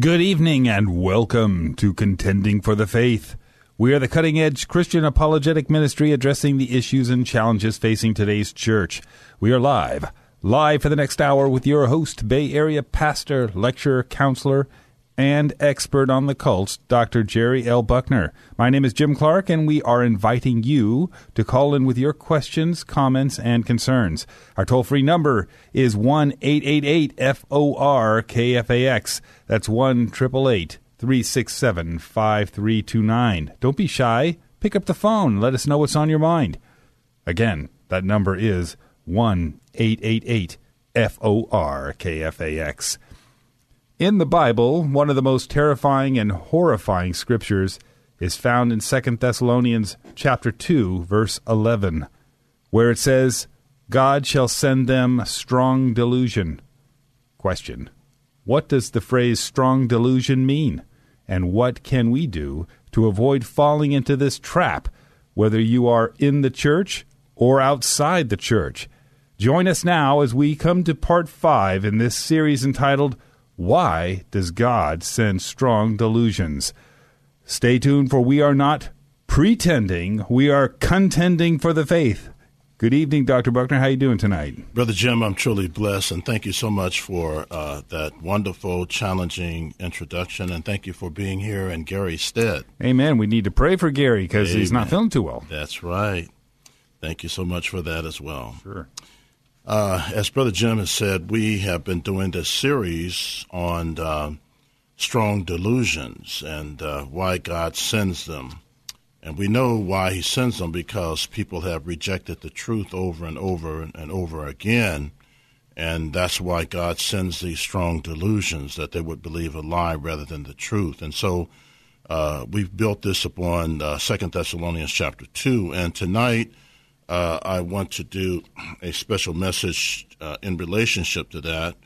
Good evening and welcome to Contending for the Faith. We are the cutting edge Christian apologetic ministry addressing the issues and challenges facing today's church. We are live, live for the next hour with your host, Bay Area pastor, lecturer, counselor, and expert on the cults, Dr. Jerry L. Buckner. My name is Jim Clark, and we are inviting you to call in with your questions, comments, and concerns. Our toll free number is 1 888 FOR KFAX. That's 1 888 367 5329. Don't be shy. Pick up the phone. Let us know what's on your mind. Again, that number is 1 888 FOR KFAX. In the Bible, one of the most terrifying and horrifying scriptures is found in 2 Thessalonians chapter 2 verse 11, where it says, "God shall send them strong delusion." Question: What does the phrase strong delusion mean? And what can we do to avoid falling into this trap, whether you are in the church or outside the church? Join us now as we come to part 5 in this series entitled why does God send strong delusions? Stay tuned, for we are not pretending, we are contending for the faith. Good evening, Dr. Buckner. How are you doing tonight? Brother Jim, I'm truly blessed, and thank you so much for uh, that wonderful, challenging introduction, and thank you for being here in Gary's stead. Amen. We need to pray for Gary because he's not feeling too well. That's right. Thank you so much for that as well. Sure. Uh, as Brother Jim has said, we have been doing this series on uh, strong delusions and uh, why God sends them. And we know why He sends them because people have rejected the truth over and over and over again. And that's why God sends these strong delusions that they would believe a lie rather than the truth. And so uh, we've built this upon uh, Second Thessalonians chapter 2. And tonight, uh, I want to do a special message uh, in relationship to that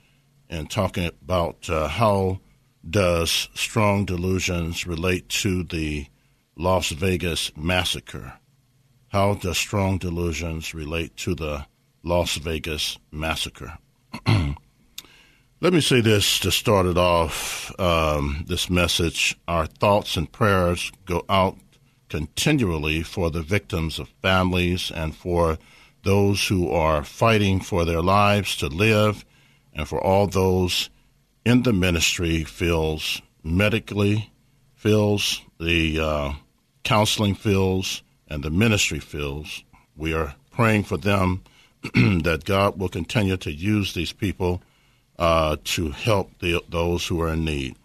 and talking about uh, how does strong delusions relate to the Las Vegas massacre? How does strong delusions relate to the Las Vegas massacre? Let me say this to start it off. Um, this message: Our thoughts and prayers go out continually for the victims of families and for those who are fighting for their lives to live, and for all those in the ministry fields, medically fields, the uh, counseling fields, and the ministry fields. We are praying for them that God will continue to use these people uh, to help the, those who are in need.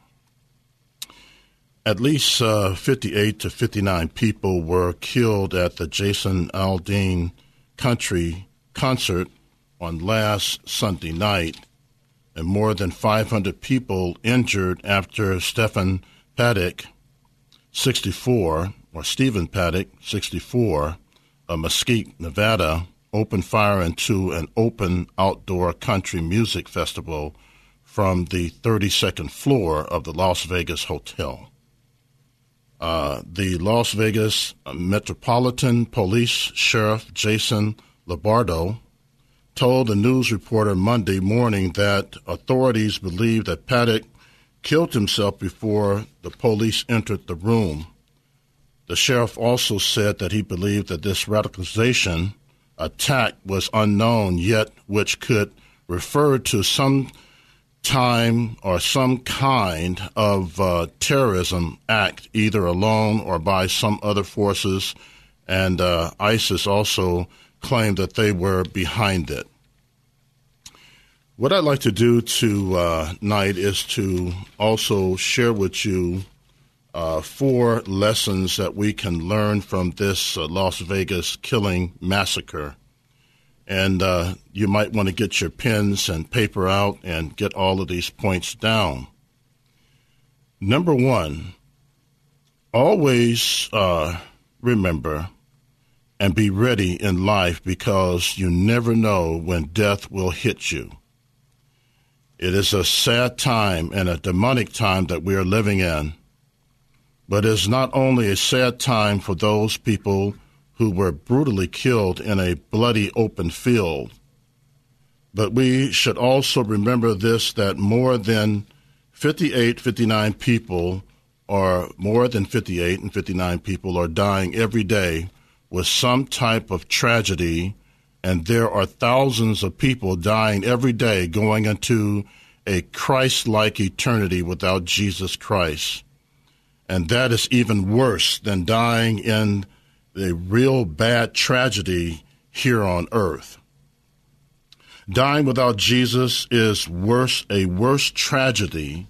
At least uh, 58 to 59 people were killed at the Jason Aldean Country concert on last Sunday night, and more than 500 people injured after Stephen Paddock, 64, or Stephen Paddock, 64, of Mesquite, Nevada, opened fire into an open outdoor country music festival from the 32nd floor of the Las Vegas Hotel. Uh, the Las Vegas Metropolitan Police Sheriff Jason Lombardo told a news reporter Monday morning that authorities believe that Paddock killed himself before the police entered the room. The sheriff also said that he believed that this radicalization attack was unknown, yet which could refer to some time or some kind of uh, terrorism act, either alone or by some other forces. And uh, ISIS also claimed that they were behind it. What I'd like to do tonight is to also share with you uh, four lessons that we can learn from this uh, Las Vegas killing massacre and uh, you might want to get your pens and paper out and get all of these points down. Number one, always uh, remember and be ready in life because you never know when death will hit you. It is a sad time and a demonic time that we are living in, but it is not only a sad time for those people who were brutally killed in a bloody open field, but we should also remember this that more than 58, 59 people, are more than 58 and 59 people, are dying every day with some type of tragedy, and there are thousands of people dying every day going into a Christ like eternity without Jesus Christ. And that is even worse than dying in a real bad tragedy here on earth. Dying without Jesus is worse, a worse tragedy,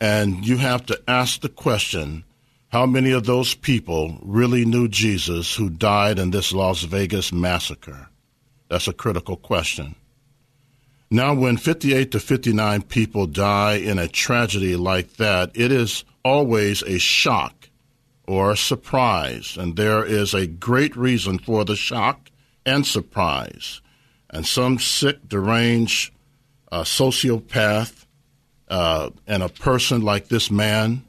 and you have to ask the question how many of those people really knew Jesus who died in this Las Vegas massacre? That's a critical question. Now, when 58 to 59 people die in a tragedy like that, it is always a shock or surprise, and there is a great reason for the shock and surprise. And some sick, deranged uh, sociopath uh, and a person like this man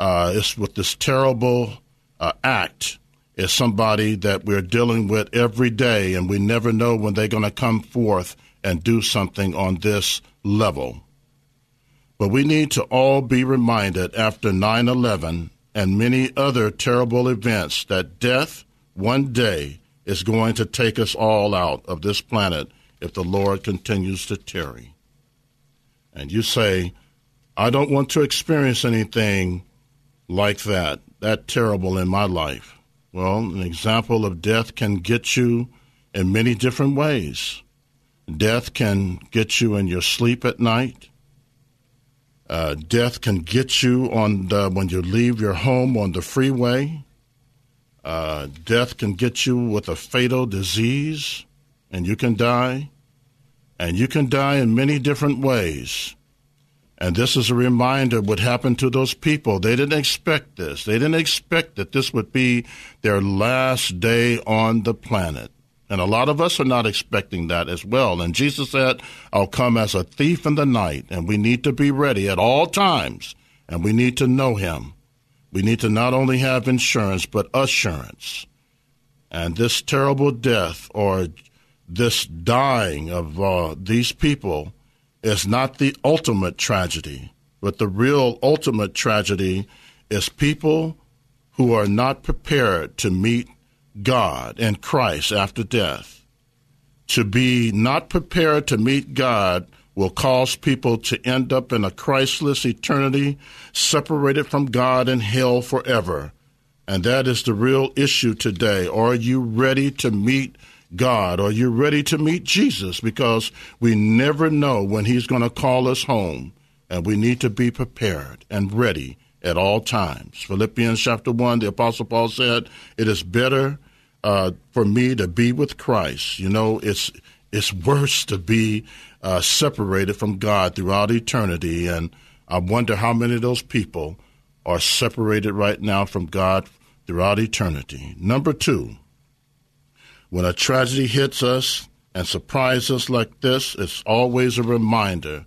uh, is with this terrible uh, act is somebody that we're dealing with every day, and we never know when they're going to come forth and do something on this level. But we need to all be reminded after 9 11 and many other terrible events that death one day is going to take us all out of this planet if the Lord continues to tarry. And you say, I don't want to experience anything like that, that terrible in my life? Well, an example of death can get you in many different ways. Death can get you in your sleep at night. Uh, death can get you on the, when you leave your home on the freeway. Uh, death can get you with a fatal disease, and you can die. And you can die in many different ways. And this is a reminder what happened to those people. They didn't expect this. They didn't expect that this would be their last day on the planet. And a lot of us are not expecting that as well. And Jesus said, I'll come as a thief in the night. And we need to be ready at all times. And we need to know him. We need to not only have insurance, but assurance. And this terrible death or this dying of uh, these people is not the ultimate tragedy, but the real ultimate tragedy is people who are not prepared to meet God and Christ after death. To be not prepared to meet God will cause people to end up in a Christless eternity, separated from God in hell forever. And that is the real issue today. Are you ready to meet God? Are you ready to meet Jesus? Because we never know when He's going to call us home, and we need to be prepared and ready at all times. Philippians chapter 1, the Apostle Paul said, It is better uh, for me to be with Christ. You know, it's, it's worse to be uh, separated from God throughout eternity. And I wonder how many of those people are separated right now from God throughout eternity. Number two, when a tragedy hits us and surprises us like this, it's always a reminder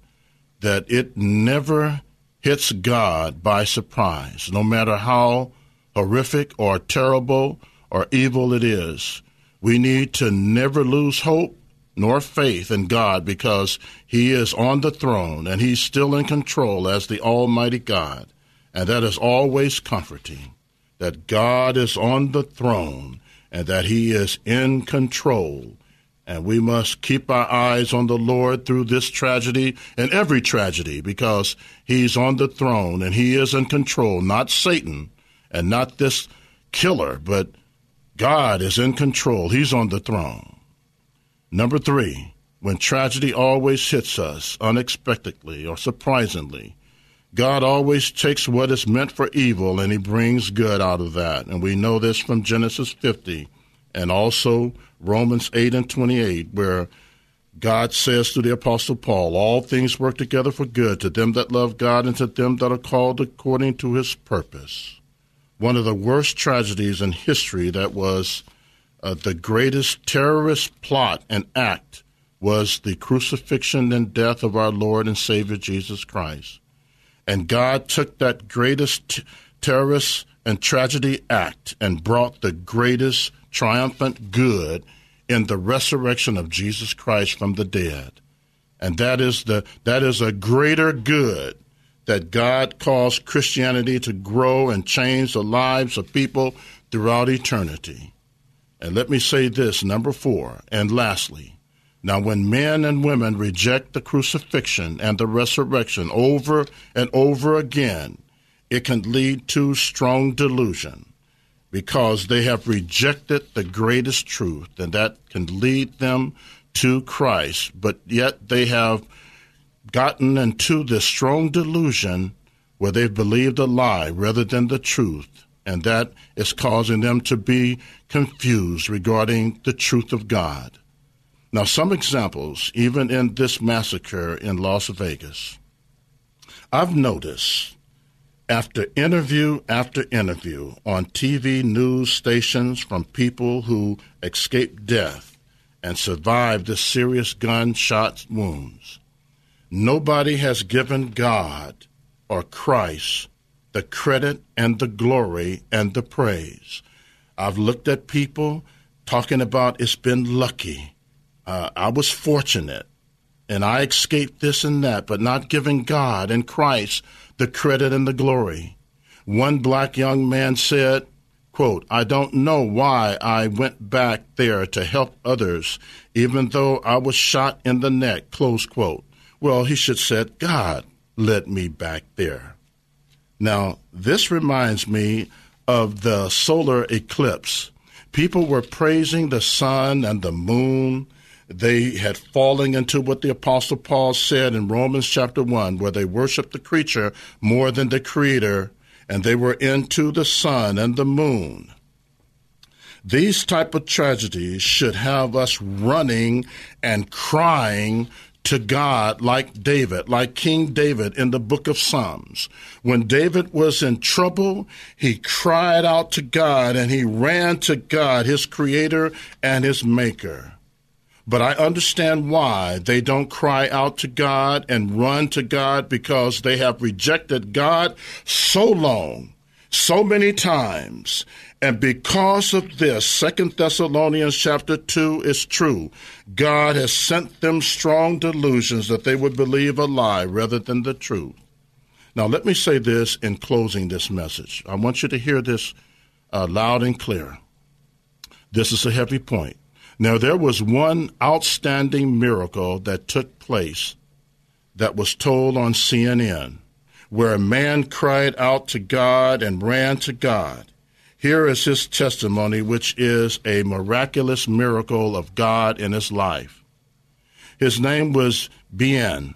that it never hits God by surprise, no matter how horrific or terrible or evil it is. We need to never lose hope nor faith in God because He is on the throne and He's still in control as the Almighty God. And that is always comforting that God is on the throne and that He is in control. And we must keep our eyes on the Lord through this tragedy and every tragedy because He's on the throne and He is in control, not Satan and not this killer, but God is in control. He's on the throne. Number three, when tragedy always hits us unexpectedly or surprisingly, God always takes what is meant for evil and he brings good out of that. And we know this from Genesis 50 and also Romans 8 and 28, where God says to the Apostle Paul, all things work together for good to them that love God and to them that are called according to his purpose. One of the worst tragedies in history that was uh, the greatest terrorist plot and act was the crucifixion and death of our Lord and Savior Jesus Christ. And God took that greatest t- terrorist and tragedy act and brought the greatest triumphant good in the resurrection of Jesus Christ from the dead. And that is the that is a greater good that God caused Christianity to grow and change the lives of people throughout eternity. And let me say this, number 4, and lastly, now, when men and women reject the crucifixion and the resurrection over and over again, it can lead to strong delusion because they have rejected the greatest truth, and that can lead them to Christ. But yet they have gotten into this strong delusion where they've believed a lie rather than the truth, and that is causing them to be confused regarding the truth of God. Now, some examples, even in this massacre in Las Vegas, I've noticed after interview after interview on TV news stations from people who escaped death and survived the serious gunshot wounds, nobody has given God or Christ the credit and the glory and the praise. I've looked at people talking about it's been lucky uh, I was fortunate and I escaped this and that, but not giving God and Christ the credit and the glory. One black young man said, quote, I don't know why I went back there to help others, even though I was shot in the neck, close quote. Well, he should said, God led me back there. Now, this reminds me of the solar eclipse. People were praising the sun and the moon they had fallen into what the Apostle Paul said in Romans chapter 1, where they worshiped the creature more than the creator, and they were into the sun and the moon. These type of tragedies should have us running and crying to God like David, like King David in the book of Psalms. When David was in trouble, he cried out to God and he ran to God, his creator and his maker. But I understand why they don't cry out to God and run to God because they have rejected God so long, so many times. And because of this, Second Thessalonians chapter 2 is true. God has sent them strong delusions that they would believe a lie rather than the truth. Now, let me say this in closing this message. I want you to hear this uh, loud and clear. This is a heavy point. Now, there was one outstanding miracle that took place that was told on CNN, where a man cried out to God and ran to God. Here is his testimony, which is a miraculous miracle of God in his life. His name was Bien.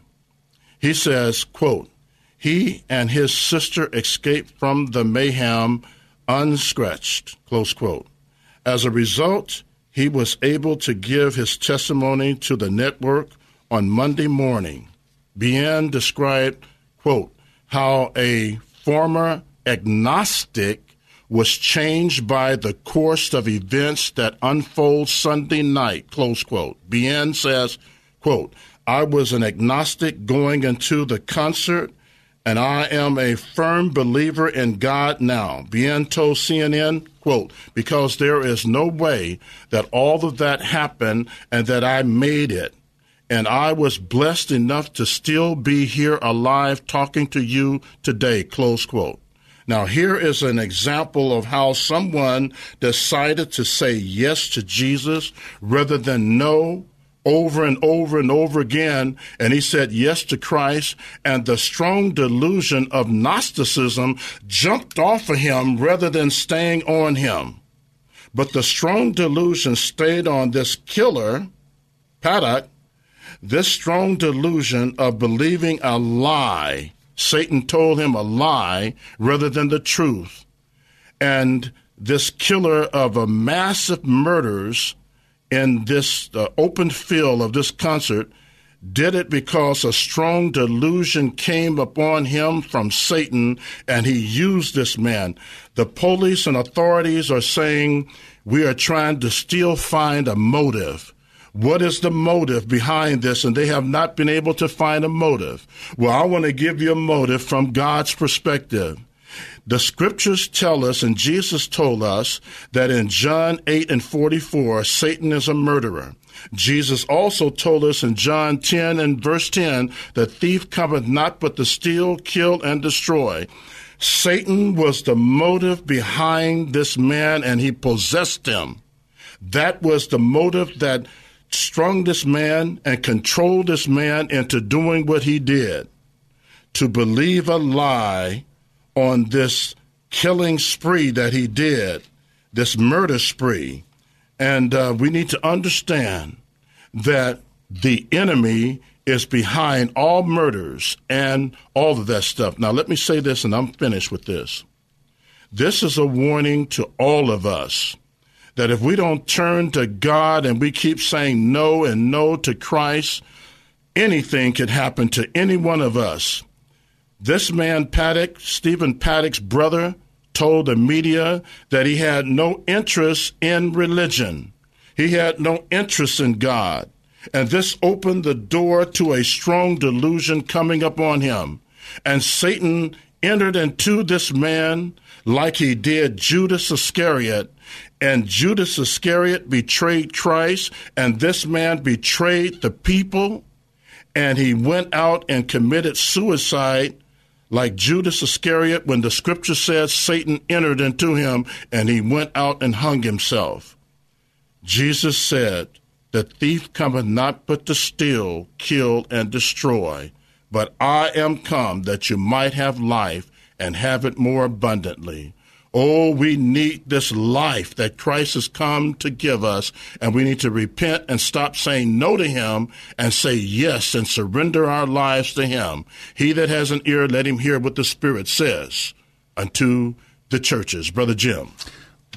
He says, quote, he and his sister escaped from the mayhem unscratched, close quote. As a result, he was able to give his testimony to the network on Monday morning. Bien described, quote, how a former agnostic was changed by the course of events that unfold Sunday night, close quote. Bien says, quote, I was an agnostic going into the concert and I am a firm believer in God now. Bien told CNN, quote, because there is no way that all of that happened and that I made it. And I was blessed enough to still be here alive talking to you today, close quote. Now, here is an example of how someone decided to say yes to Jesus rather than no over and over and over again, and he said yes to Christ, and the strong delusion of Gnosticism jumped off of him rather than staying on him. But the strong delusion stayed on this killer, Paddock, this strong delusion of believing a lie. Satan told him a lie rather than the truth. And this killer of a massive murders in this uh, open field of this concert did it because a strong delusion came upon him from Satan and he used this man. The police and authorities are saying we are trying to still find a motive. What is the motive behind this? And they have not been able to find a motive. Well, I want to give you a motive from God's perspective. The scriptures tell us, and Jesus told us, that in John 8 and 44, Satan is a murderer. Jesus also told us in John 10 and verse 10, the thief cometh not but to steal, kill, and destroy. Satan was the motive behind this man, and he possessed him. That was the motive that strung this man and controlled this man into doing what he did to believe a lie on this killing spree that he did, this murder spree. And uh, we need to understand that the enemy is behind all murders and all of that stuff. Now, let me say this, and I'm finished with this. This is a warning to all of us that if we don't turn to God and we keep saying no and no to Christ, anything could happen to any one of us. This man, Paddock, Stephen Paddock's brother, told the media that he had no interest in religion. He had no interest in God. And this opened the door to a strong delusion coming upon him. And Satan entered into this man like he did Judas Iscariot. And Judas Iscariot betrayed Christ, and this man betrayed the people, and he went out and committed suicide like Judas Iscariot when the scripture says Satan entered into him and he went out and hung himself. Jesus said, The thief cometh not but to steal, kill, and destroy. But I am come that you might have life and have it more abundantly. Oh, we need this life that Christ has come to give us, and we need to repent and stop saying no to Him and say yes and surrender our lives to Him. He that has an ear, let him hear what the Spirit says unto the churches. Brother Jim.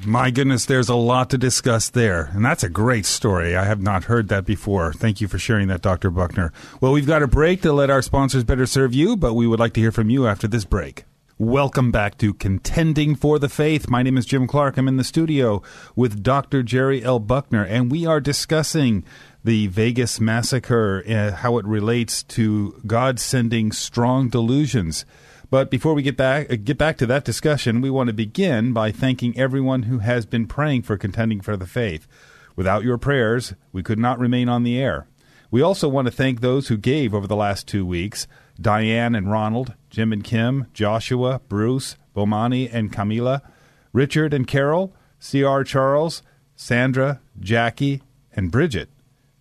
My goodness, there's a lot to discuss there. And that's a great story. I have not heard that before. Thank you for sharing that, Dr. Buckner. Well, we've got a break to let our sponsors better serve you, but we would like to hear from you after this break. Welcome back to Contending for the Faith. My name is Jim Clark. I'm in the studio with Dr. Jerry L. Buckner, and we are discussing the Vegas massacre, uh, how it relates to God sending strong delusions. But before we get back uh, get back to that discussion, we want to begin by thanking everyone who has been praying for Contending for the Faith. Without your prayers, we could not remain on the air. We also want to thank those who gave over the last two weeks. Diane and Ronald, Jim and Kim, Joshua, Bruce, Bomani and Camila, Richard and Carol, C.R. Charles, Sandra, Jackie, and Bridget.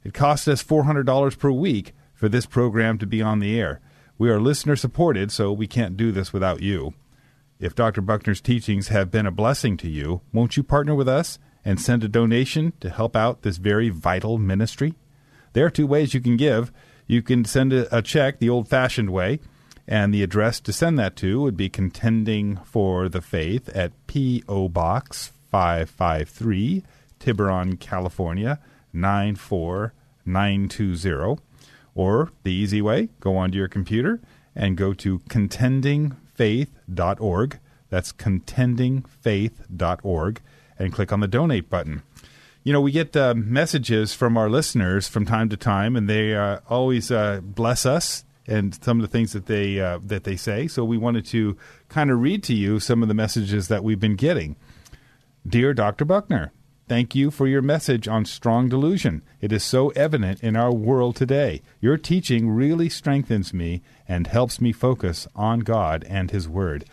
It cost us $400 per week for this program to be on the air. We are listener supported, so we can't do this without you. If Dr. Buckner's teachings have been a blessing to you, won't you partner with us and send a donation to help out this very vital ministry? There are two ways you can give. You can send a, a check the old fashioned way, and the address to send that to would be Contending for the Faith at P.O. Box 553, Tiburon, California 94920. Or the easy way, go onto your computer and go to contendingfaith.org. That's contendingfaith.org and click on the donate button you know, we get uh, messages from our listeners from time to time, and they uh, always uh, bless us and some of the things that they uh, that they say. So we wanted to kind of read to you some of the messages that we've been getting. Dear Dr. Buckner, thank you for your message on strong delusion. It is so evident in our world today. Your teaching really strengthens me and helps me focus on God and His Word.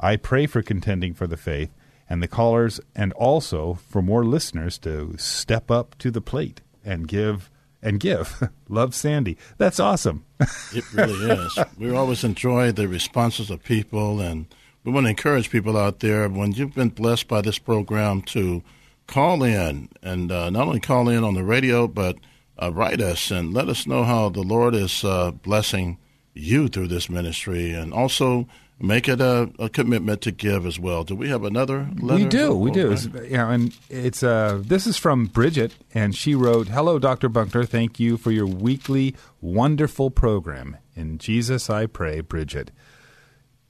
I pray for contending for the faith and the callers, and also for more listeners to step up to the plate and give and give. Love Sandy. That's awesome. it really is. We always enjoy the responses of people, and we want to encourage people out there when you've been blessed by this program to call in and uh, not only call in on the radio, but uh, write us and let us know how the Lord is uh, blessing you through this ministry. And also, make it a, a, commitment to give as well. Do we have another letter? We do, we do. Okay. You know, and it's uh, this is from Bridget, and she wrote, "Hello, Doctor Buckner. Thank you for your weekly wonderful program. In Jesus, I pray, Bridget.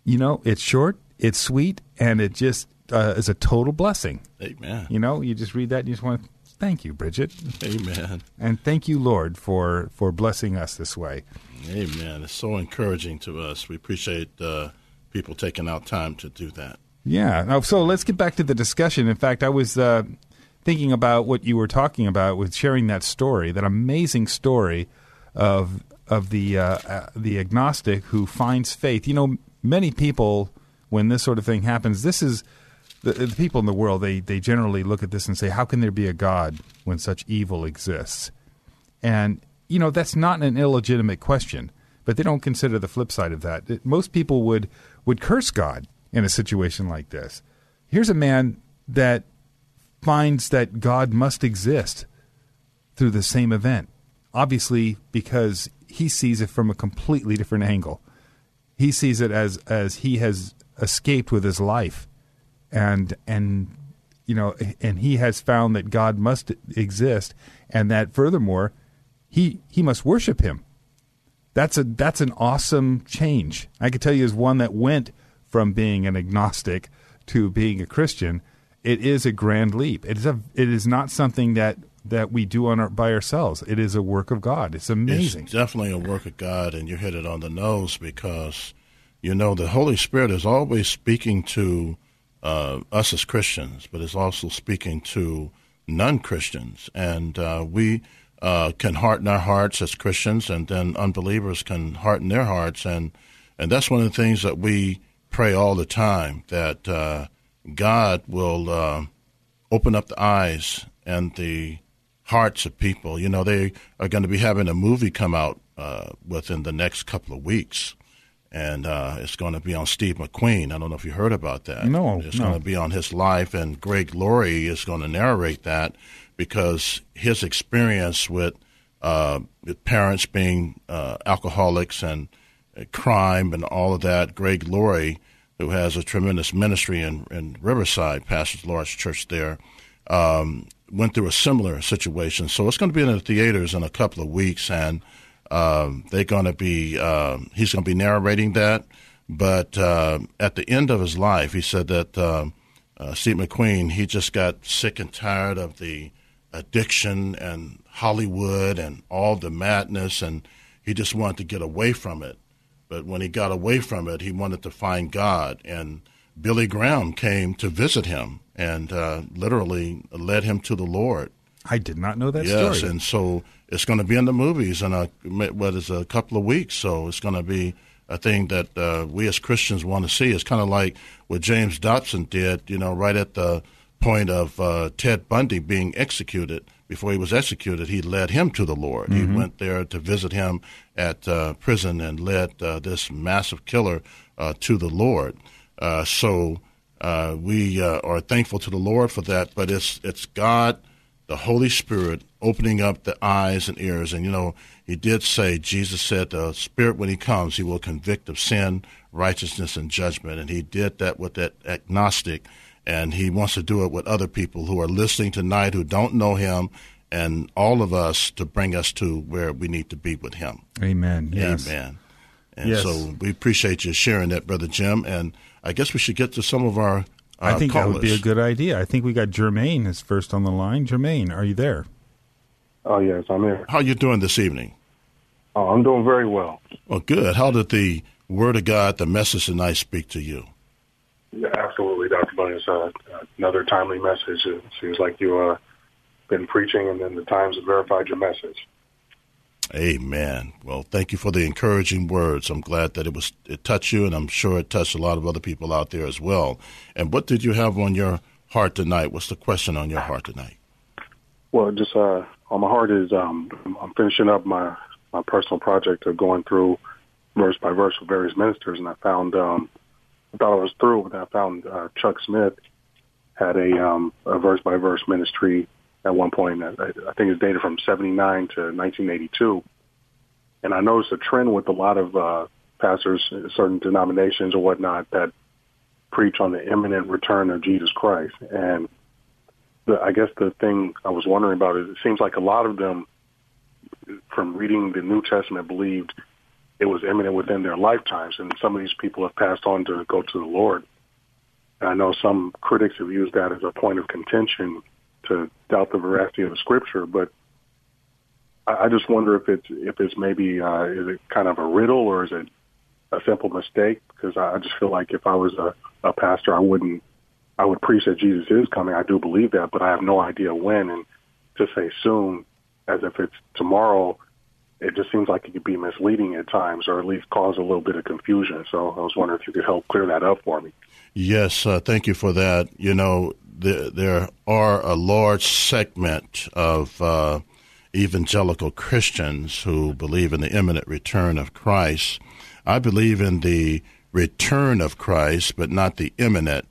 You know, it's short, it's sweet, and it just uh, is a total blessing. Amen. You know, you just read that, and you just want to thank you, Bridget. Amen. And thank you, Lord, for for blessing us this way. Amen. It's so encouraging to us. We appreciate." Uh, people taking out time to do that. Yeah. So let's get back to the discussion. In fact, I was uh, thinking about what you were talking about with sharing that story, that amazing story of of the uh, uh, the agnostic who finds faith. You know, many people when this sort of thing happens, this is the, the people in the world. They they generally look at this and say, "How can there be a God when such evil exists?" And you know, that's not an illegitimate question, but they don't consider the flip side of that. Most people would would curse God in a situation like this. Here's a man that finds that God must exist through the same event, obviously because he sees it from a completely different angle. He sees it as as he has escaped with his life, and and you know, and he has found that God must exist, and that furthermore, he he must worship him that's a that's an awesome change. I can tell you as one that went from being an agnostic to being a Christian. It is a grand leap. It is a it is not something that that we do on our, by ourselves. It is a work of God. It's amazing. It's definitely a work of God, and you hit it on the nose because you know the Holy Spirit is always speaking to uh, us as Christians, but is also speaking to non Christians, and uh, we uh, can harden our hearts as Christians, and then unbelievers can harden their hearts, and and that's one of the things that we pray all the time that uh, God will uh, open up the eyes and the hearts of people. You know, they are going to be having a movie come out uh, within the next couple of weeks. And uh, it's going to be on Steve McQueen. I don't know if you heard about that. No, it's no. going to be on his life, and Greg Laurie is going to narrate that because his experience with, uh, with parents being uh, alcoholics and uh, crime and all of that, Greg Laurie, who has a tremendous ministry in, in Riverside, pastors large church there, um, went through a similar situation. So it's going to be in the theaters in a couple of weeks, and um, they're going to be um, he's going to be narrating that. But uh, at the end of his life, he said that um, uh, Steve McQueen he just got sick and tired of the addiction and Hollywood and all the madness, and he just wanted to get away from it. But when he got away from it, he wanted to find God. And Billy Graham came to visit him and uh, literally led him to the Lord. I did not know that yes, story. and so it's going to be in the movies in a what is a couple of weeks. So it's going to be a thing that uh, we as Christians want to see. It's kind of like what James Dobson did, you know, right at the point of uh, Ted Bundy being executed. Before he was executed, he led him to the Lord. Mm-hmm. He went there to visit him at uh, prison and led uh, this massive killer uh, to the Lord. Uh, so uh, we are thankful to the Lord for that. But it's it's God, the Holy Spirit, opening up the eyes and ears. And you know, he did say, Jesus said, the Spirit when he comes, he will convict of sin, righteousness, and judgment. And he did that with that agnostic and he wants to do it with other people who are listening tonight who don't know him and all of us to bring us to where we need to be with him. Amen. Yes. Amen. And yes. so we appreciate you sharing that, Brother Jim. And I guess we should get to some of our. Uh, I think callers. that would be a good idea. I think we got Jermaine is first on the line. Jermaine, are you there? Oh yes, I'm here. How are you doing this evening? Oh, I'm doing very well. Well, good. How did the Word of God, the message tonight, speak to you? Yeah, absolutely, Dr. Bunny. uh, another timely message. It seems like you uh, been preaching, and then the Times have verified your message. Amen. Well, thank you for the encouraging words. I'm glad that it was it touched you, and I'm sure it touched a lot of other people out there as well. And what did you have on your heart tonight? What's the question on your heart tonight? Well, just uh, on my heart is um, I'm finishing up my my personal project of going through verse by verse with various ministers, and I found um, I thought I was through, but I found uh, Chuck Smith had a, um, a verse by verse ministry at one point. I, think it's dated from 79 to 1982. And I noticed a trend with a lot of uh, pastors, certain denominations or whatnot that preach on the imminent return of Jesus Christ. And the, I guess the thing I was wondering about is it seems like a lot of them, from reading the New Testament, believed it was imminent within their lifetimes, and some of these people have passed on to go to the Lord. And I know some critics have used that as a point of contention to doubt the veracity of the Scripture, but I, I just wonder if it's if it's maybe uh, is it kind of a riddle or is it a simple mistake? Because I, I just feel like if I was a, a pastor, I wouldn't I would preach that Jesus is coming. I do believe that, but I have no idea when. And to say soon, as if it's tomorrow, it just seems like it could be misleading at times, or at least cause a little bit of confusion. So I was wondering if you could help clear that up for me. Yes, uh, thank you for that. You know, the, there are a large segment of uh, evangelical Christians who believe in the imminent return of Christ. I believe in the return of Christ, but not the imminent.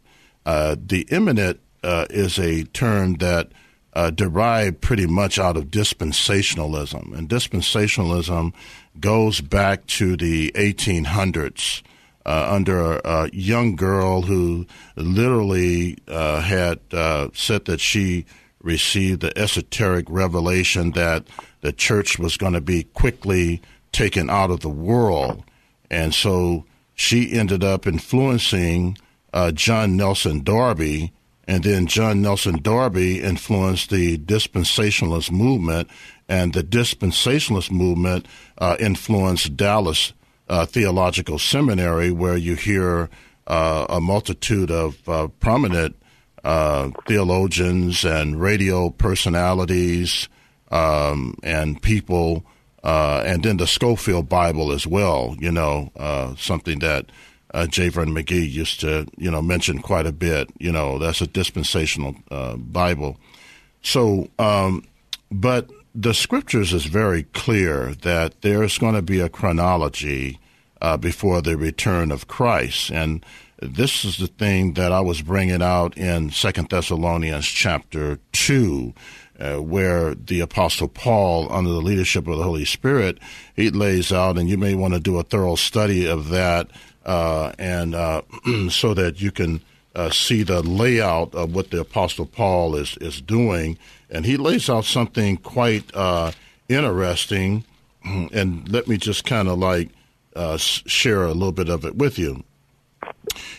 Uh, the imminent uh, is a term that uh, derived pretty much out of dispensationalism, and dispensationalism goes back to the 1800s. Uh, under a, a, young girl who literally uh, had uh, said that she received the esoteric revelation that the church was going to be quickly taken out of the world. And so she ended up influencing uh, John Nelson Darby, and then John Nelson Darby influenced the dispensationalist movement, and the dispensationalist movement uh, influenced Dallas uh, Theological Seminary, where you hear uh, a multitude of uh, prominent uh, theologians and radio personalities um, and people. and then the Scofield Bible as well, you know, something that uh, J. McGee used to, you know, mention quite a bit. You know, that's a dispensational uh, Bible. So, um, but the scriptures is very clear that there's going to be a chronology uh, before the return of Christ, and this is the thing that I was bringing out in Second Thessalonians chapter two. Uh, where the Apostle Paul, under the leadership of the Holy Spirit, he lays out, and you may want to do a thorough study of that uh, and uh, so that you can uh, see the layout of what the Apostle Paul is is doing, and he lays out something quite uh, interesting. And let me just kind of like uh, share a little bit of it with you.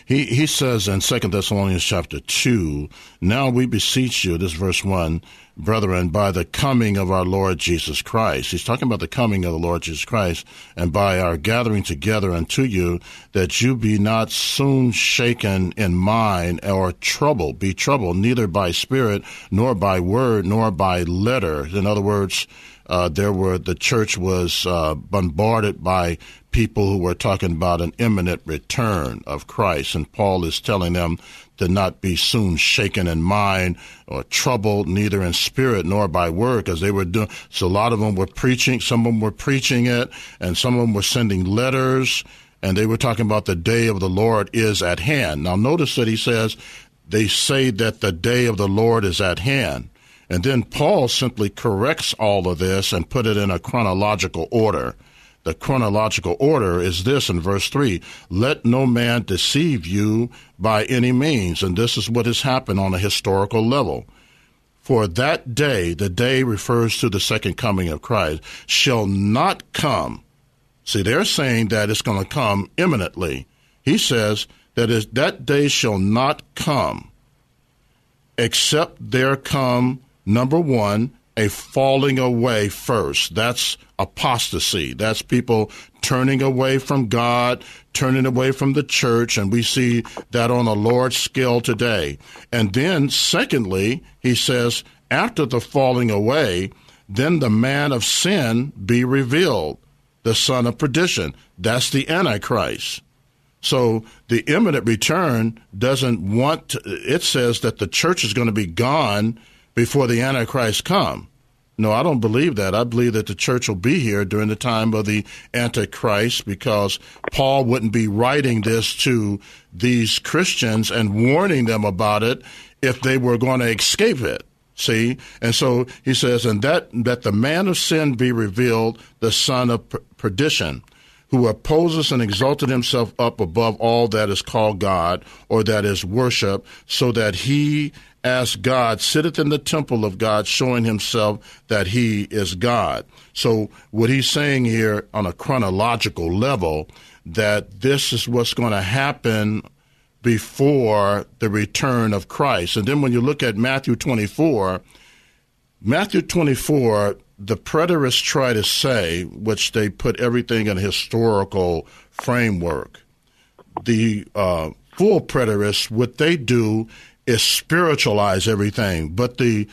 He he says in Second Thessalonians chapter two, now we beseech you, this verse one, brethren, by the coming of our Lord Jesus Christ. He's talking about the coming of the Lord Jesus Christ, and by our gathering together unto you, that you be not soon shaken in mind or troubled, be troubled, neither by spirit, nor by word, nor by letter. In other words, uh, there were the church was uh, bombarded by people who were talking about an imminent return of Christ, and Paul is telling them to not be soon shaken in mind or troubled, neither in spirit nor by word, because they were doing. So a lot of them were preaching. Some of them were preaching it, and some of them were sending letters, and they were talking about the day of the Lord is at hand. Now notice that he says they say that the day of the Lord is at hand. And then Paul simply corrects all of this and put it in a chronological order. The chronological order is this in verse 3 Let no man deceive you by any means. And this is what has happened on a historical level. For that day, the day refers to the second coming of Christ, shall not come. See, they're saying that it's going to come imminently. He says that is, that day shall not come except there come, number one, a falling away first. That's apostasy. That's people turning away from God, turning away from the church, and we see that on a large scale today. And then, secondly, he says, after the falling away, then the man of sin be revealed, the son of perdition. That's the Antichrist. So the imminent return doesn't want, to, it says that the church is going to be gone before the Antichrist come. No, I don't believe that. I believe that the church will be here during the time of the Antichrist because Paul wouldn't be writing this to these Christians and warning them about it if they were going to escape it. See? And so he says, and that, that the man of sin be revealed, the son of perdition who opposes and exalted himself up above all that is called God or that is worship, so that he as God sitteth in the temple of God, showing himself that he is God. So what he's saying here on a chronological level, that this is what's going to happen before the return of Christ. And then when you look at Matthew 24, Matthew 24, the preterists try to say, which they put everything in a historical framework. The uh, full preterists, what they do is spiritualize everything, but the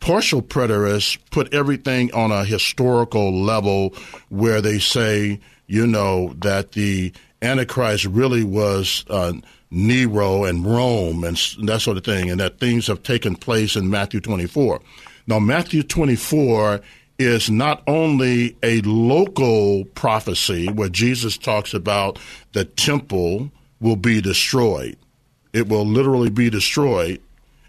partial preterists put everything on a historical level where they say, you know, that the Antichrist really was uh, Nero and Rome and that sort of thing, and that things have taken place in Matthew 24. Now, Matthew 24 is not only a local prophecy where Jesus talks about the temple will be destroyed, it will literally be destroyed.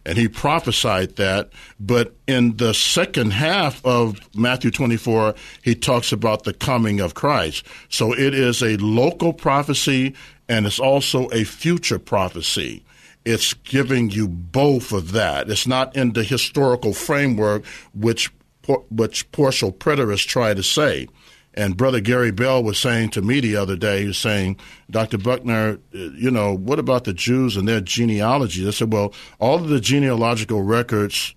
And he prophesied that. But in the second half of Matthew 24, he talks about the coming of Christ. So it is a local prophecy and it's also a future prophecy. It's giving you both of that. It's not in the historical framework which which partial preterists try to say. And Brother Gary Bell was saying to me the other day, he was saying, Dr. Buckner, uh, you know, what about the Jews and their genealogy? I said, well, all of the genealogical records,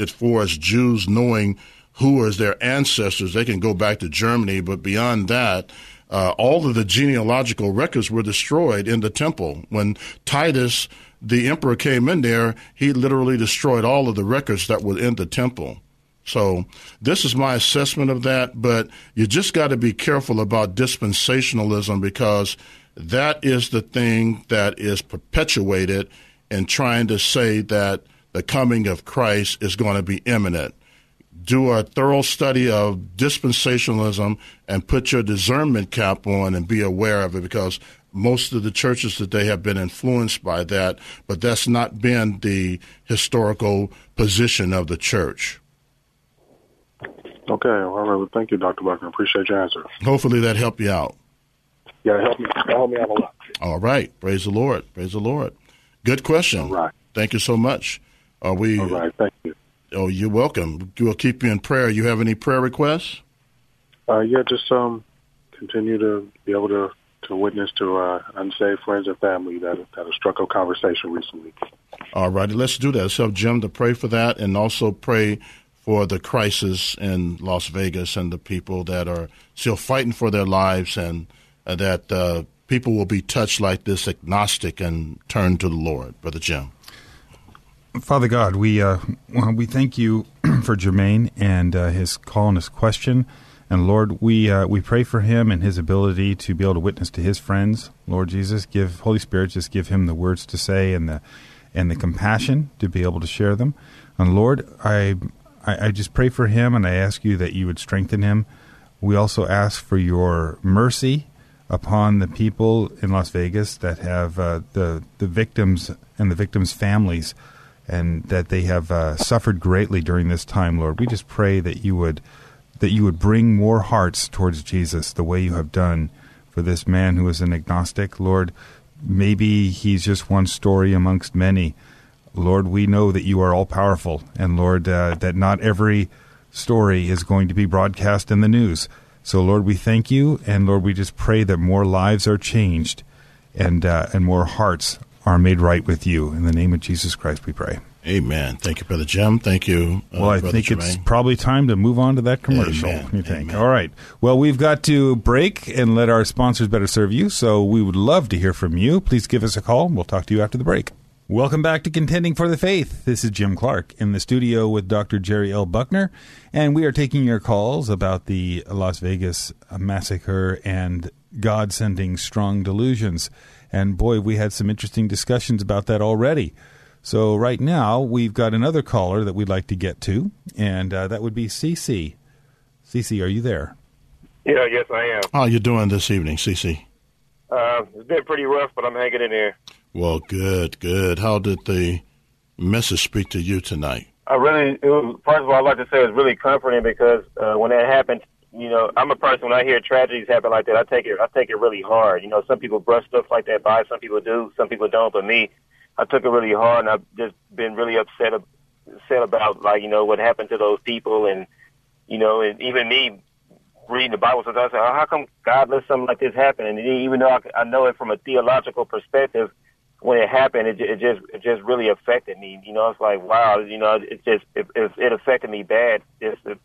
as far as Jews knowing who is their ancestors, they can go back to Germany, but beyond that, uh, all of the genealogical records were destroyed in the temple. When Titus, the emperor, came in there, he literally destroyed all of the records that were in the temple. So this is my assessment of that, but you just got to be careful about dispensationalism because that is the thing that is perpetuated in trying to say that the coming of Christ is going to be imminent. Do a thorough study of dispensationalism and put your discernment cap on and be aware of it because most of the churches today have been influenced by that, but that's not been the historical position of the church. Okay, all right. Well, thank you, Dr. Buckner. Appreciate your answer. Hopefully that helped you out. Yeah, it helped me. Helped me out a lot. All right. Praise the Lord. Praise the Lord. Good question. All right. Thank you so much. Are we? All right. Thank you. Oh, you're welcome. We'll keep you in prayer. You have any prayer requests? Uh, yeah, just um, continue to be able to to witness to uh, unsaved friends and family that that have struck a conversation recently. All righty, let's do that. Let's have Jim to pray for that, and also pray for the crisis in Las Vegas and the people that are still fighting for their lives, and uh, that uh, people will be touched like this, agnostic, and turn to the Lord. Brother Jim. Father God, we uh, we thank you for Jermaine and uh, his call and his question. And Lord, we uh, we pray for him and his ability to be able to witness to his friends. Lord Jesus, give Holy Spirit just give him the words to say and the and the compassion to be able to share them. And Lord, I I, I just pray for him and I ask you that you would strengthen him. We also ask for your mercy upon the people in Las Vegas that have uh, the the victims and the victims' families, and that they have uh, suffered greatly during this time. Lord, we just pray that you would that you would bring more hearts towards Jesus, the way you have done for this man who is an agnostic. Lord, maybe he's just one story amongst many. Lord, we know that you are all powerful, and Lord, uh, that not every story is going to be broadcast in the news. So, Lord, we thank you, and Lord, we just pray that more lives are changed, and uh, and more hearts are made right with you. In the name of Jesus Christ, we pray. Amen. Thank you, Brother Jim. Thank you. Uh, well, I Brother think Jermaine. it's probably time to move on to that commercial. Amen. You think? Amen. All right. Well, we've got to break and let our sponsors better serve you. So we would love to hear from you. Please give us a call. We'll talk to you after the break. Welcome back to Contending for the Faith. This is Jim Clark in the studio with Dr. Jerry L. Buckner, and we are taking your calls about the Las Vegas massacre and God sending strong delusions. And boy, we had some interesting discussions about that already. So right now, we've got another caller that we'd like to get to, and uh, that would be CC. CC, are you there? Yeah, yes, I am. How you doing this evening, CC? Uh, it's been pretty rough, but I'm hanging in there. Well, good, good. How did the message speak to you tonight? I really, was, first of all, I'd like to say it was really comforting because uh, when that happened you know, I'm a person when I hear tragedies happen like that, I take it I take it really hard. You know, some people brush stuff like that by, some people do, some people don't, but me, I took it really hard, and I've just been really upset upset about like you know what happened to those people, and you know, and even me reading the Bible sometimes, I say, oh, how come God let something like this happen? And even though I, I know it from a theological perspective, when it happened, it, it just it just really affected me. You know, it's like wow, you know, it just it, it, affected me bad just to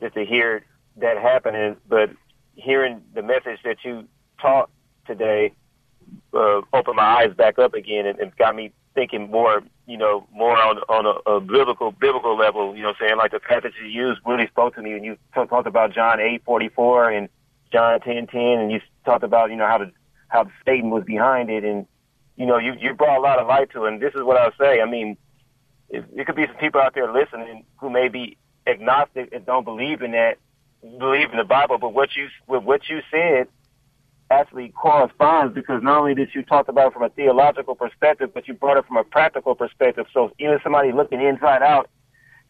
just to hear that happening. But hearing the message that you taught today uh, opened my eyes back up again and, and got me thinking more, you know, more on on a, a biblical biblical level. You know, saying like the passage you used really spoke to me when you talked about John eight forty four and John ten ten, and you talked about you know how the how Satan was behind it and you know, you you brought a lot of light to it. And this is what I'll say. I mean, it, it could be some people out there listening who may be agnostic and don't believe in that, believe in the Bible, but what you with what you said actually corresponds because not only did you talk about it from a theological perspective, but you brought it from a practical perspective. So even somebody looking inside out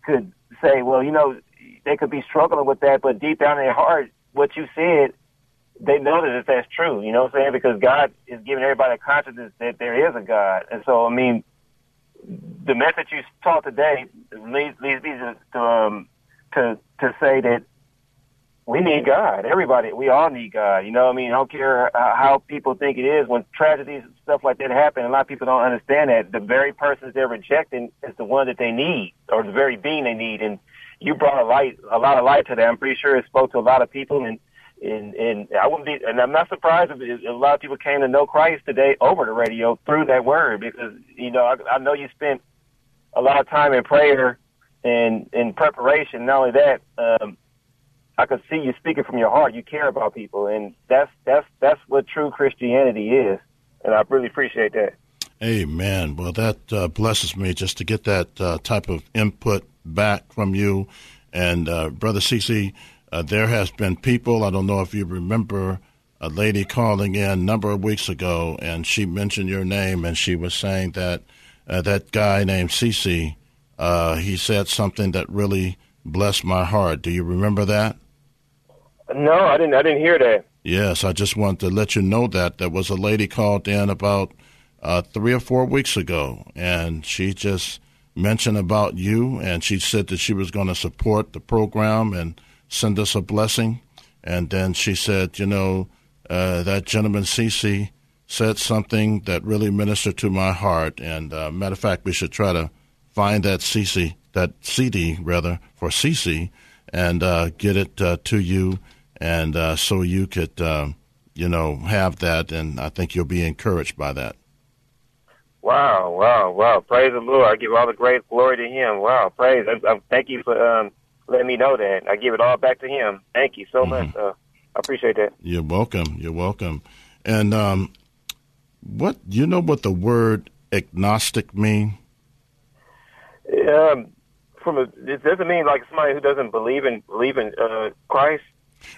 could say, well, you know, they could be struggling with that, but deep down in their heart, what you said they know that if that's true, you know what I'm saying? Because God is giving everybody a consciousness that there is a God. And so, I mean, the message you taught today leads, leads me to, um, to, to say that we need God. Everybody, we all need God. You know what I mean? I don't care how people think it is. When tragedies and stuff like that happen, a lot of people don't understand that the very persons they're rejecting is the one that they need, or the very being they need. And you brought a light, a lot of light to that. I'm pretty sure it spoke to a lot of people. And and and I wouldn't be, and I'm not surprised if a lot of people came to know Christ today over the radio through that word because you know I, I know you spent a lot of time in prayer and in preparation. Not only that, um, I could see you speaking from your heart. You care about people, and that's that's that's what true Christianity is, and I really appreciate that. Amen. Well, that uh, blesses me just to get that uh, type of input back from you, and uh, brother CC uh, there has been people, I don't know if you remember a lady calling in a number of weeks ago, and she mentioned your name, and she was saying that uh, that guy named Cece, uh, he said something that really blessed my heart. Do you remember that? No, I didn't. I didn't hear that. Yes, I just wanted to let you know that there was a lady called in about uh, three or four weeks ago, and she just mentioned about you, and she said that she was going to support the program and send us a blessing. And then she said, you know, uh, that gentleman Cece said something that really ministered to my heart. And uh, matter of fact, we should try to find that Cece, that CD rather for Cece, and uh, get it uh, to you, and uh, so you could, uh, you know, have that. And I think you'll be encouraged by that. Wow, wow, wow! Praise the Lord! I give all the great glory to Him. Wow, praise! I, I thank you for um, let me know that. I give it all back to him. Thank you so mm-hmm. much. Uh, I appreciate that. You're welcome. You're welcome. And um, what you know what the word agnostic mean? Um, from a, it doesn't mean like somebody who doesn't believe in believe in uh, Christ.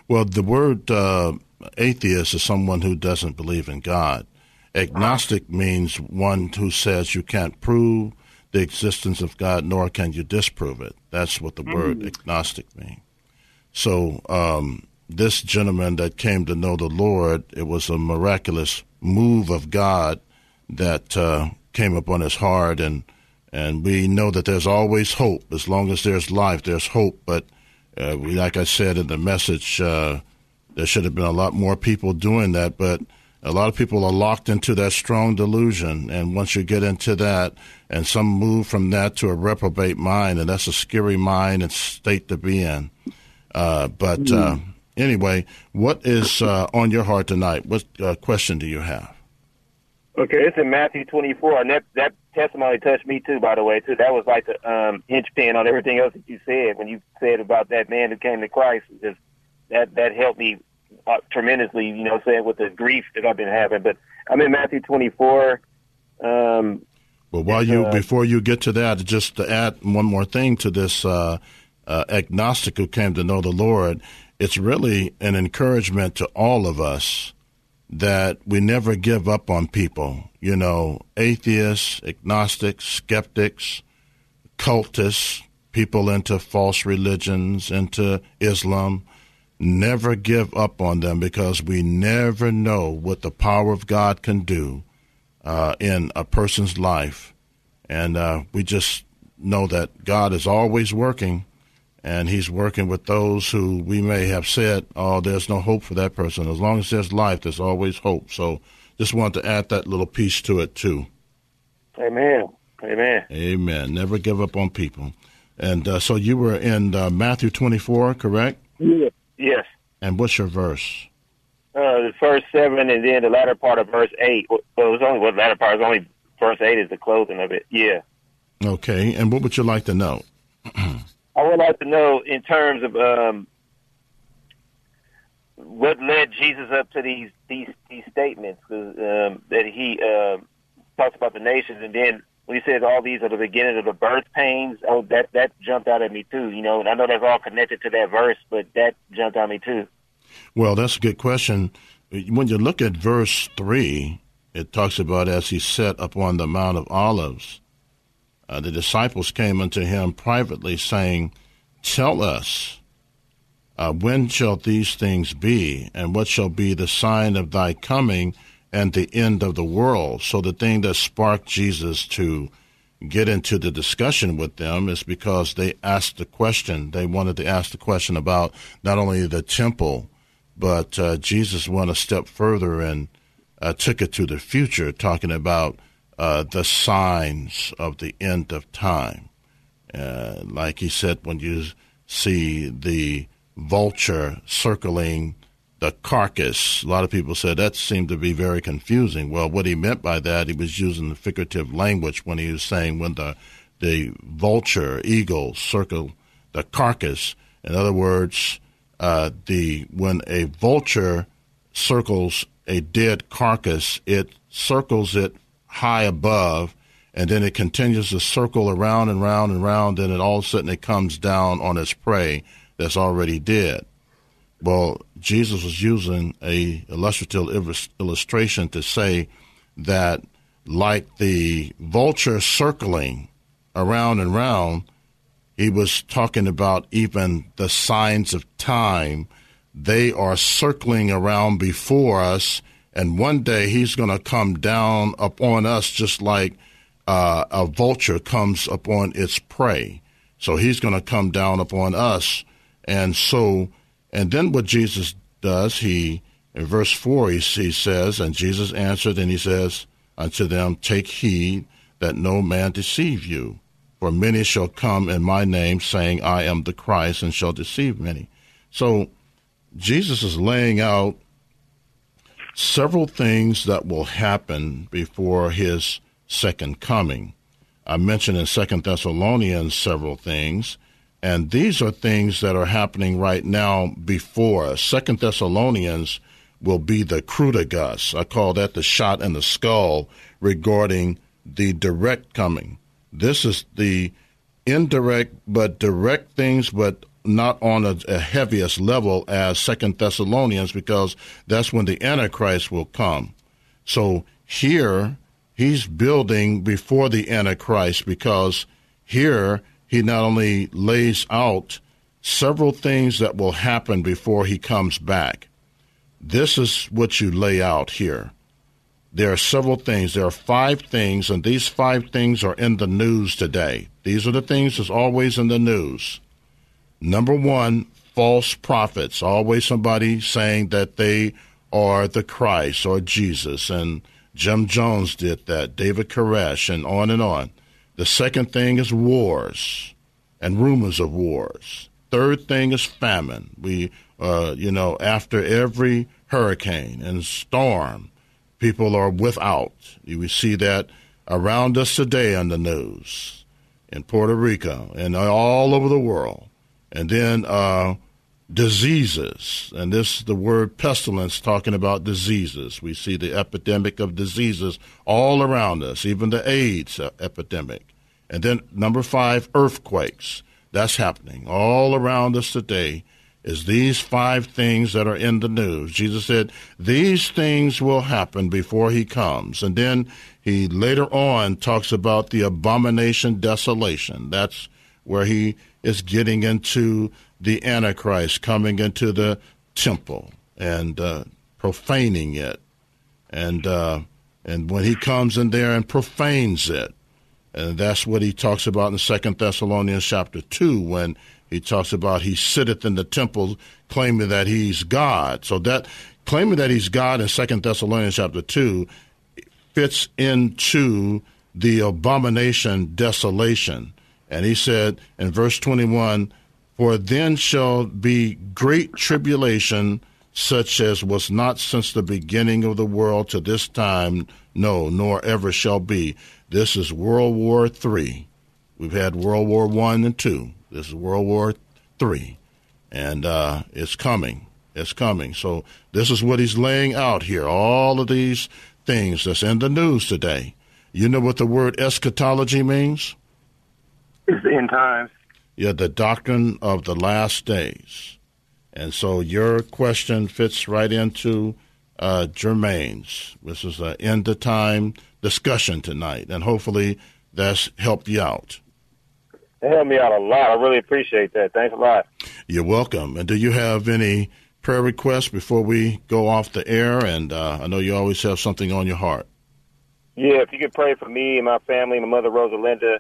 Well, the word uh, atheist is someone who doesn't believe in God. Agnostic means one who says you can't prove the existence of God, nor can you disprove it. That's what the mm-hmm. word agnostic means. So, um, this gentleman that came to know the Lord, it was a miraculous move of God that uh, came upon his heart, and and we know that there's always hope. As long as there's life, there's hope. But uh, we, like I said in the message, uh, there should have been a lot more people doing that. But a lot of people are locked into that strong delusion, and once you get into that, and some move from that to a reprobate mind, and that's a scary mind and state to be in. Uh, but mm. uh, anyway, what is uh, on your heart tonight? What uh, question do you have? Okay, it's in Matthew 24, and that that testimony touched me too. By the way, too, that was like the um, hinge pin on everything else that you said when you said about that man who came to Christ. Just that that helped me uh, tremendously, you know, saying with the grief that I've been having. But I'm in Matthew 24. Um, well, while you uh, before you get to that, just to add one more thing to this uh, uh, agnostic who came to know the Lord, it's really an encouragement to all of us that we never give up on people. You know, atheists, agnostics, skeptics, cultists, people into false religions, into Islam never give up on them because we never know what the power of God can do uh, in a person's life. And uh, we just know that God is always working, and He's working with those who we may have said, oh, there's no hope for that person. As long as there's life, there's always hope. So just wanted to add that little piece to it, too. Amen. Amen. Amen. Never give up on people. And uh, so you were in uh, Matthew 24, correct? Yeah. Yes. And what's your verse? Uh, the first seven, and then the latter part of verse eight. Well, it was only well, the latter part is only verse eight is the closing of it. Yeah. Okay. And what would you like to know? I would like to know in terms of um, what led Jesus up to these these these statements um, that he uh, talks about the nations, and then when he says all these are the beginning of the birth pains, oh, that that jumped out at me too. You know, and I know that's all connected to that verse, but that jumped out at me too. Well, that's a good question. When you look at verse three, it talks about as he sat upon the Mount of Olives, uh, the disciples came unto him privately, saying, "Tell us." Uh, when shall these things be, and what shall be the sign of thy coming and the end of the world. So the thing that sparked Jesus to get into the discussion with them is because they asked the question. They wanted to ask the question about not only the temple, but uh, Jesus went a step further and uh, took it to the future, talking about uh, the signs of the end of time. Uh, like he said, when you see the vulture circling the carcass. A lot of people said that seemed to be very confusing. Well, what he meant by that, he was using figurative language when he was saying when the the vulture, eagle, circle the carcass. In other words, uh, the when a vulture circles a dead carcass, it circles it high above, and then it continues to circle around and round and round, and then all of a sudden it comes down on its prey that's already dead. Well, Jesus was using a illustrative illustration to say that, like the vulture circling around and round, he was talking about even the signs of time. They are circling around before us, and one day he's going to come down upon us just like uh, a vulture comes upon its prey. So he's going to come down upon us, and so and then what Jesus does, he, in verse 4, he, he says, And Jesus answered, and he says unto them, Take heed that no man deceive you. For many shall come in my name, saying, I am the Christ, and shall deceive many. So Jesus is laying out several things that will happen before his second coming. I mentioned in Second Thessalonians several things. And these are things that are happening right now before us. Second Thessalonians will be the crutagus. I call that the shot in the skull regarding the direct coming. This is the indirect but direct things, but not on a, a heaviest level as Second Thessalonians, because that's when the Antichrist will come. So here he's building before the Antichrist because here he not only lays out several things that will happen before he comes back. This is what you lay out here. There are several things. There are five things, and these five things are in the news today. These are the things that's always in the news. Number one, false prophets. Always somebody saying that they are the Christ or Jesus. And Jim Jones did that, David Koresh, and on and on. The second thing is wars and rumors of wars. Third thing is famine. We, uh, you know, after every hurricane and storm, people are without. We see that around us today on the news in Puerto Rico and all over the world. And then uh, diseases, and this the word pestilence talking about diseases. We see the epidemic of diseases all around us, even the AIDS epidemic. And then number five, earthquakes. That's happening all around us today. Is these five things that are in the news. Jesus said, These things will happen before he comes. And then he later on talks about the abomination desolation. That's where he is getting into the Antichrist, coming into the temple and uh, profaning it, and uh, and when he comes in there and profanes it, and that's what he talks about in Second Thessalonians chapter two when he talks about he sitteth in the temple claiming that he's God. So that claiming that he's God in Second Thessalonians chapter two fits into the abomination desolation. And he said in verse 21 For then shall be great tribulation, such as was not since the beginning of the world to this time, no, nor ever shall be. This is World War III. We've had World War One and Two. This is World War Three, and uh, it's coming. It's coming. So this is what he's laying out here. All of these things that's in the news today. You know what the word eschatology means? It's the end times. Yeah, the doctrine of the last days. And so your question fits right into uh, Jermaine's. This is an end of time discussion tonight, and hopefully that's helped you out. It helped me out a lot. I really appreciate that. Thanks a lot. You're welcome. And do you have any prayer requests before we go off the air? And uh, I know you always have something on your heart. Yeah, if you could pray for me and my family, my mother Rosalinda,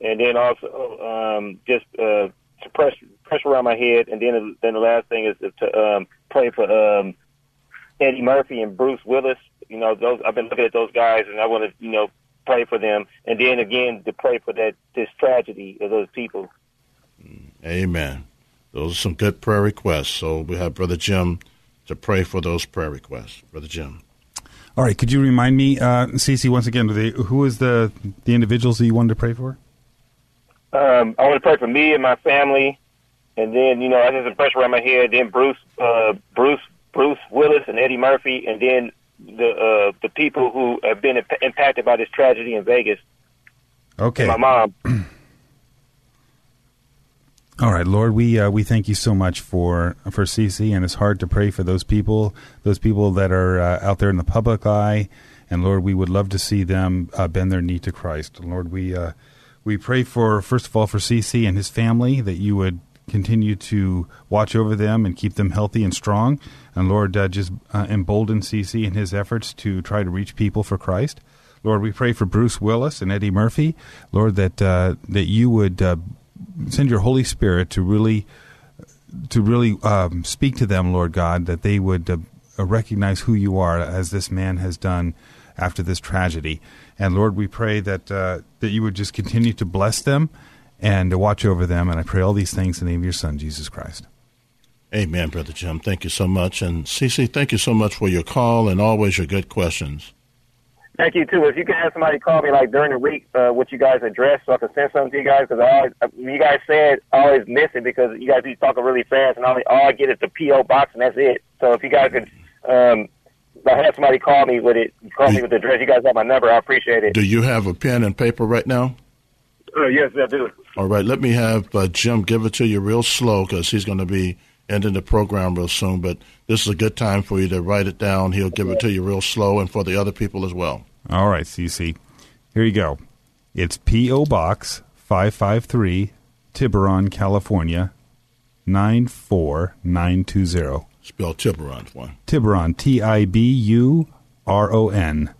and then also um, just uh, to press pressure around my head, and then then the last thing is to um, pray for um, Eddie Murphy and Bruce Willis. You know, those I've been looking at those guys, and I want to you know pray for them, and then again to pray for that this tragedy of those people. Amen. Those are some good prayer requests. So we have Brother Jim to pray for those prayer requests. Brother Jim. All right, could you remind me, uh, Cece, once again, the, who is the the individuals that you wanted to pray for? Um, I want to pray for me and my family, and then you know I just some pressure around my head. Then Bruce, uh, Bruce, Bruce Willis, and Eddie Murphy, and then the uh, the people who have been imp- impacted by this tragedy in Vegas. Okay. My mom. All right, Lord, we uh, we thank you so much for for Cece, and it's hard to pray for those people, those people that are uh, out there in the public eye, and Lord, we would love to see them uh, bend their knee to Christ. Lord, we uh, we pray for first of all for CC and his family that you would continue to watch over them and keep them healthy and strong, and Lord, uh, just uh, embolden Cece in his efforts to try to reach people for Christ. Lord, we pray for Bruce Willis and Eddie Murphy, Lord, that that you would send your Holy Spirit to really to really um, speak to them, Lord God, that they would uh, recognize who you are, as this man has done after this tragedy. And Lord, we pray that uh, that you would just continue to bless them and to watch over them. And I pray all these things in the name of your Son, Jesus Christ. Amen, Brother Jim. Thank you so much. And Cece, thank you so much for your call and always your good questions. Thank you too. If you could have somebody call me like during the week, uh, what you guys address, so I can send something to you guys. Because I always, uh, you guys said, I always miss it because you guys be talking really fast, and all, all I get is the PO box, and that's it. So if you guys could, um, I have somebody call me with it, call me with the address. You guys have my number. I appreciate it. Do you have a pen and paper right now? Uh, yes, I do. All right. Let me have uh, Jim give it to you real slow because he's going to be ending the program real soon. But this is a good time for you to write it down. He'll give it to you real slow, and for the other people as well. All right, CC. Here you go. It's P.O. Box 553, Tiburon, California, 94920. Spell Tiburon for him. Tiburon, T I B U R O N.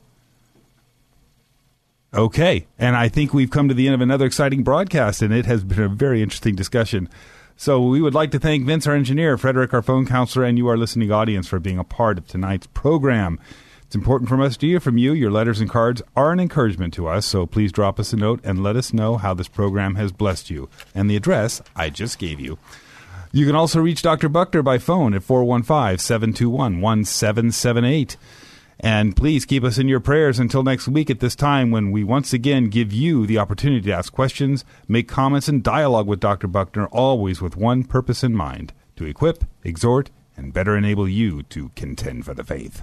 Okay, and I think we've come to the end of another exciting broadcast, and it has been a very interesting discussion. So we would like to thank Vince, our engineer, Frederick, our phone counselor, and you, our listening audience, for being a part of tonight's program. It's important from us to hear from you. Your letters and cards are an encouragement to us, so please drop us a note and let us know how this program has blessed you. And the address I just gave you. You can also reach Dr. Buckner by phone at 415 721 1778. And please keep us in your prayers until next week at this time when we once again give you the opportunity to ask questions, make comments, and dialogue with Dr. Buckner, always with one purpose in mind to equip, exhort, and better enable you to contend for the faith.